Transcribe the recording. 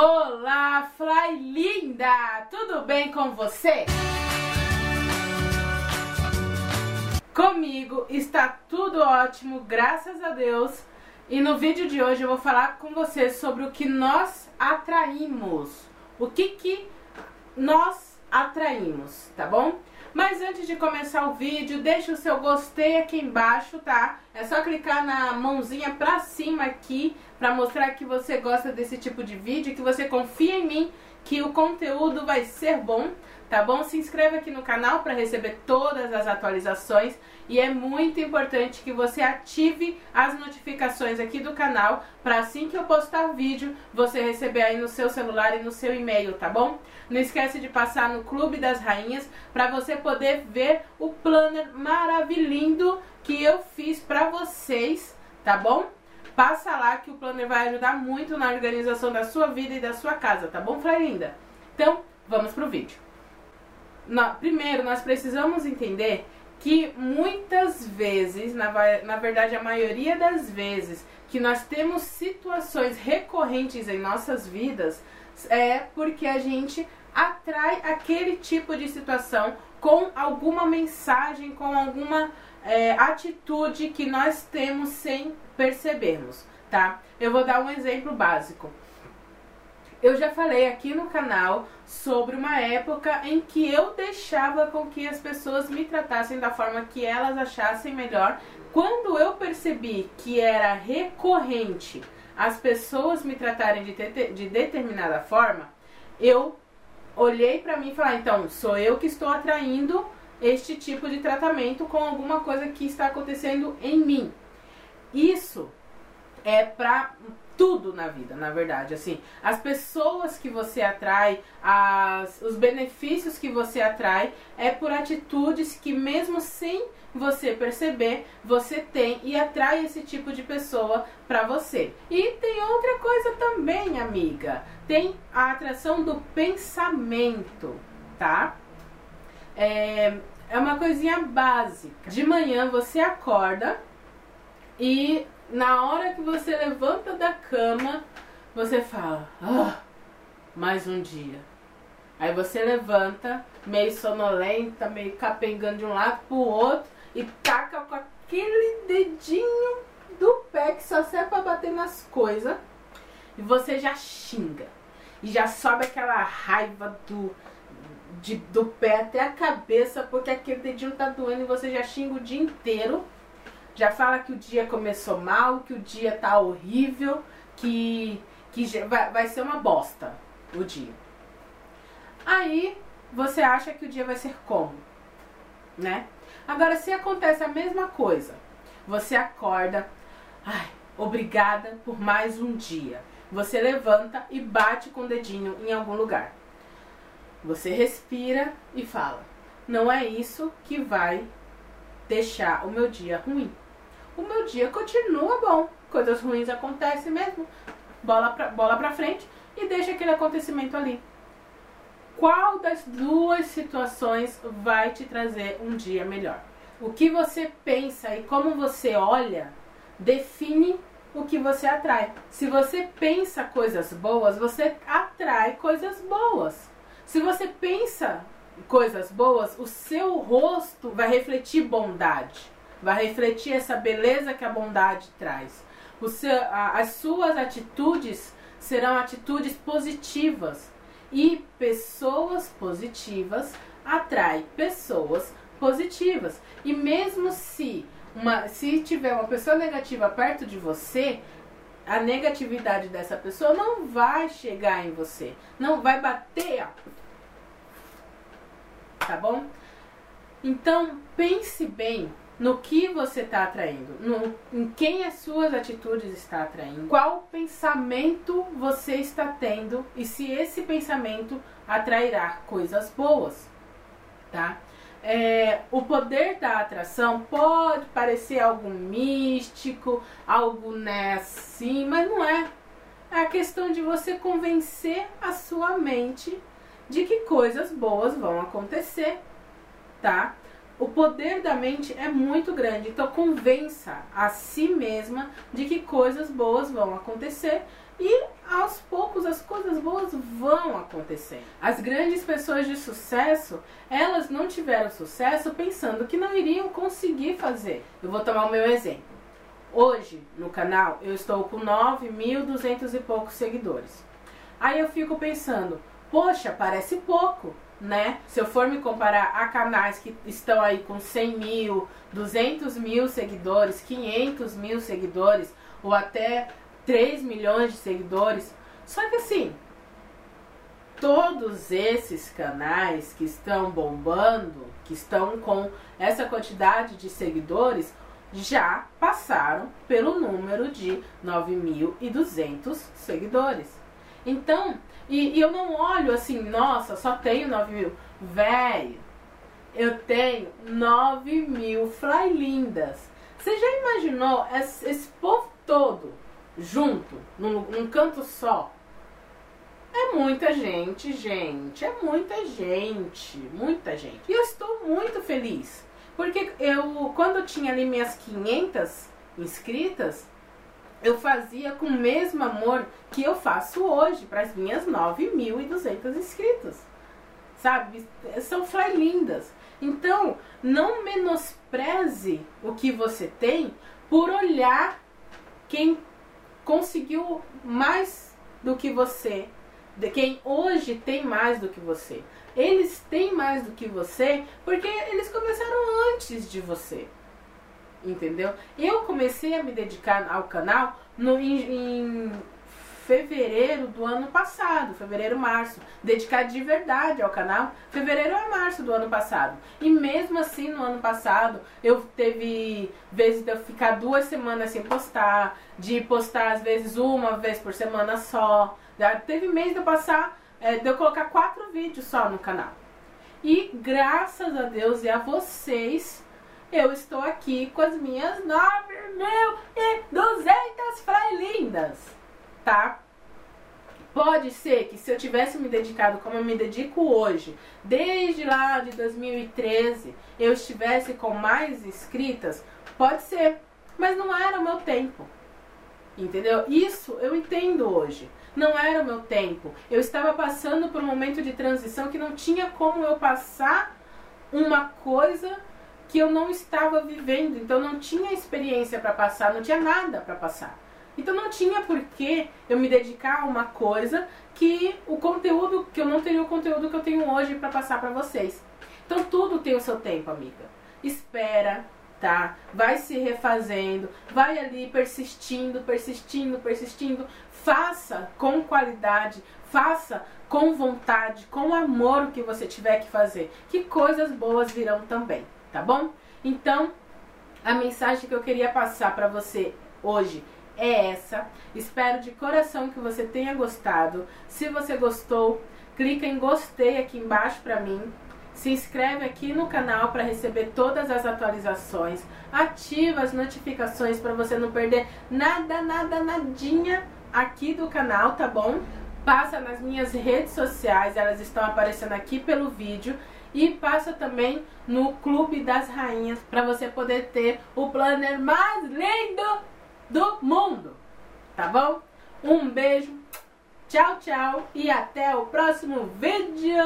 Olá, Fly linda! Tudo bem com você? Comigo está tudo ótimo, graças a Deus. E no vídeo de hoje eu vou falar com você sobre o que nós atraímos. O que que nós atraímos, tá bom? Mas antes de começar o vídeo, deixa o seu gostei aqui embaixo, tá? É só clicar na mãozinha pra cima aqui pra mostrar que você gosta desse tipo de vídeo, que você confia em mim, que o conteúdo vai ser bom, tá bom? Se inscreva aqui no canal para receber todas as atualizações e é muito importante que você ative as notificações aqui do canal para assim que eu postar vídeo, você receber aí no seu celular e no seu e-mail, tá bom? Não esquece de passar no Clube das Rainhas para você poder ver o planner maravilhoso que eu fiz para vocês, tá bom? Passa lá que o planner vai ajudar muito na organização da sua vida e da sua casa, tá bom, Linda? Então, vamos pro vídeo. Primeiro, nós precisamos entender que muitas vezes, na, na verdade a maioria das vezes, que nós temos situações recorrentes em nossas vidas é porque a gente atrai aquele tipo de situação com alguma mensagem, com alguma é, atitude que nós temos sem percebermos, tá? Eu vou dar um exemplo básico. Eu já falei aqui no canal sobre uma época em que eu deixava com que as pessoas me tratassem da forma que elas achassem melhor. Quando eu percebi que era recorrente as pessoas me tratarem de, de determinada forma, eu olhei para mim e falei: ah, então, sou eu que estou atraindo este tipo de tratamento com alguma coisa que está acontecendo em mim. Isso é para tudo na vida, na verdade. Assim, as pessoas que você atrai, as, os benefícios que você atrai, é por atitudes que, mesmo sem você perceber, você tem e atrai esse tipo de pessoa para você. E tem outra coisa também, amiga. Tem a atração do pensamento, tá? É, é uma coisinha básica. De manhã você acorda e na hora que você levanta da cama, você fala: ah, mais um dia. Aí você levanta, meio sonolenta, meio capengando de um lado pro outro e taca com aquele dedinho do pé que só serve pra bater nas coisas. E você já xinga. E já sobe aquela raiva do, de, do pé até a cabeça, porque aquele dedinho tá doendo e você já xinga o dia inteiro já fala que o dia começou mal, que o dia tá horrível, que, que vai, vai ser uma bosta o dia. Aí você acha que o dia vai ser como? Né? Agora, se acontece a mesma coisa, você acorda, ai, obrigada por mais um dia. Você levanta e bate com o dedinho em algum lugar. Você respira e fala: Não é isso que vai deixar o meu dia ruim o meu dia continua bom. Coisas ruins acontecem mesmo. Bola pra, bola pra frente e deixa aquele acontecimento ali. Qual das duas situações vai te trazer um dia melhor? O que você pensa e como você olha define o que você atrai. Se você pensa coisas boas, você atrai coisas boas. Se você pensa coisas boas, o seu rosto vai refletir bondade vai refletir essa beleza que a bondade traz. Seu, a, as suas atitudes serão atitudes positivas e pessoas positivas atraem pessoas positivas. E mesmo se uma, se tiver uma pessoa negativa perto de você, a negatividade dessa pessoa não vai chegar em você, não vai bater, tá bom? Então pense bem no que você está atraindo, no, em quem as suas atitudes está atraindo, qual pensamento você está tendo e se esse pensamento atrairá coisas boas, tá? É, o poder da atração pode parecer algo místico, algo né, assim, mas não é. É a questão de você convencer a sua mente de que coisas boas vão acontecer, tá? O poder da mente é muito grande, então convença a si mesma de que coisas boas vão acontecer E aos poucos as coisas boas vão acontecendo. As grandes pessoas de sucesso, elas não tiveram sucesso pensando que não iriam conseguir fazer. Eu vou tomar o meu exemplo. Hoje, no canal, eu estou com 9.200 e poucos seguidores. Aí eu fico pensando, poxa, parece pouco, né? Se eu for me comparar a canais que estão aí com 100 mil, 200 mil seguidores, 500 mil seguidores, ou até 3 milhões de seguidores. Só que assim, todos esses canais que estão bombando, que estão com essa quantidade de seguidores, já passaram pelo número de 9.200 seguidores. Então, e, e, eu não olho assim, nossa, só tenho 9 mil. Véi, eu tenho 9 mil fly lindas. Você já imaginou esse, esse povo todo junto, num, num canto só? É muita gente, gente. É muita gente. Muita gente. E eu estou muito feliz. Porque eu, quando eu tinha ali minhas 500 inscritas, eu fazia com o mesmo amor que eu faço hoje para as minhas 9.200 inscritos. Sabe? São fly lindas. Então, não menospreze o que você tem por olhar quem conseguiu mais do que você, de quem hoje tem mais do que você. Eles têm mais do que você porque eles começaram antes de você entendeu? Eu comecei a me dedicar ao canal no, em, em fevereiro do ano passado, fevereiro, março. Dedicar de verdade ao canal, fevereiro a março do ano passado. E mesmo assim, no ano passado, eu teve vezes de eu ficar duas semanas sem postar, de postar às vezes uma vez por semana só. Teve mês de eu passar, é, de eu colocar quatro vídeos só no canal. E graças a Deus e a vocês, eu estou aqui com as minhas 9.200 frailindas, tá? Pode ser que se eu tivesse me dedicado como eu me dedico hoje, desde lá de 2013, eu estivesse com mais inscritas, pode ser, mas não era o meu tempo. Entendeu? Isso eu entendo hoje. Não era o meu tempo. Eu estava passando por um momento de transição que não tinha como eu passar uma coisa que eu não estava vivendo, então não tinha experiência para passar, não tinha nada para passar. Então não tinha por que eu me dedicar a uma coisa que o conteúdo, que eu não teria o conteúdo que eu tenho hoje para passar para vocês. Então tudo tem o seu tempo, amiga. Espera, tá? Vai se refazendo, vai ali persistindo, persistindo, persistindo. Faça com qualidade, faça com vontade, com amor o que você tiver que fazer. Que coisas boas virão também tá bom? Então, a mensagem que eu queria passar para você hoje é essa. Espero de coração que você tenha gostado. Se você gostou, clica em gostei aqui embaixo para mim. Se inscreve aqui no canal para receber todas as atualizações. Ativa as notificações para você não perder nada, nada, nadinha aqui do canal, tá bom? Passa nas minhas redes sociais, elas estão aparecendo aqui pelo vídeo e passa também no Clube das Rainhas para você poder ter o planner mais lindo do mundo. Tá bom? Um beijo, tchau, tchau e até o próximo vídeo!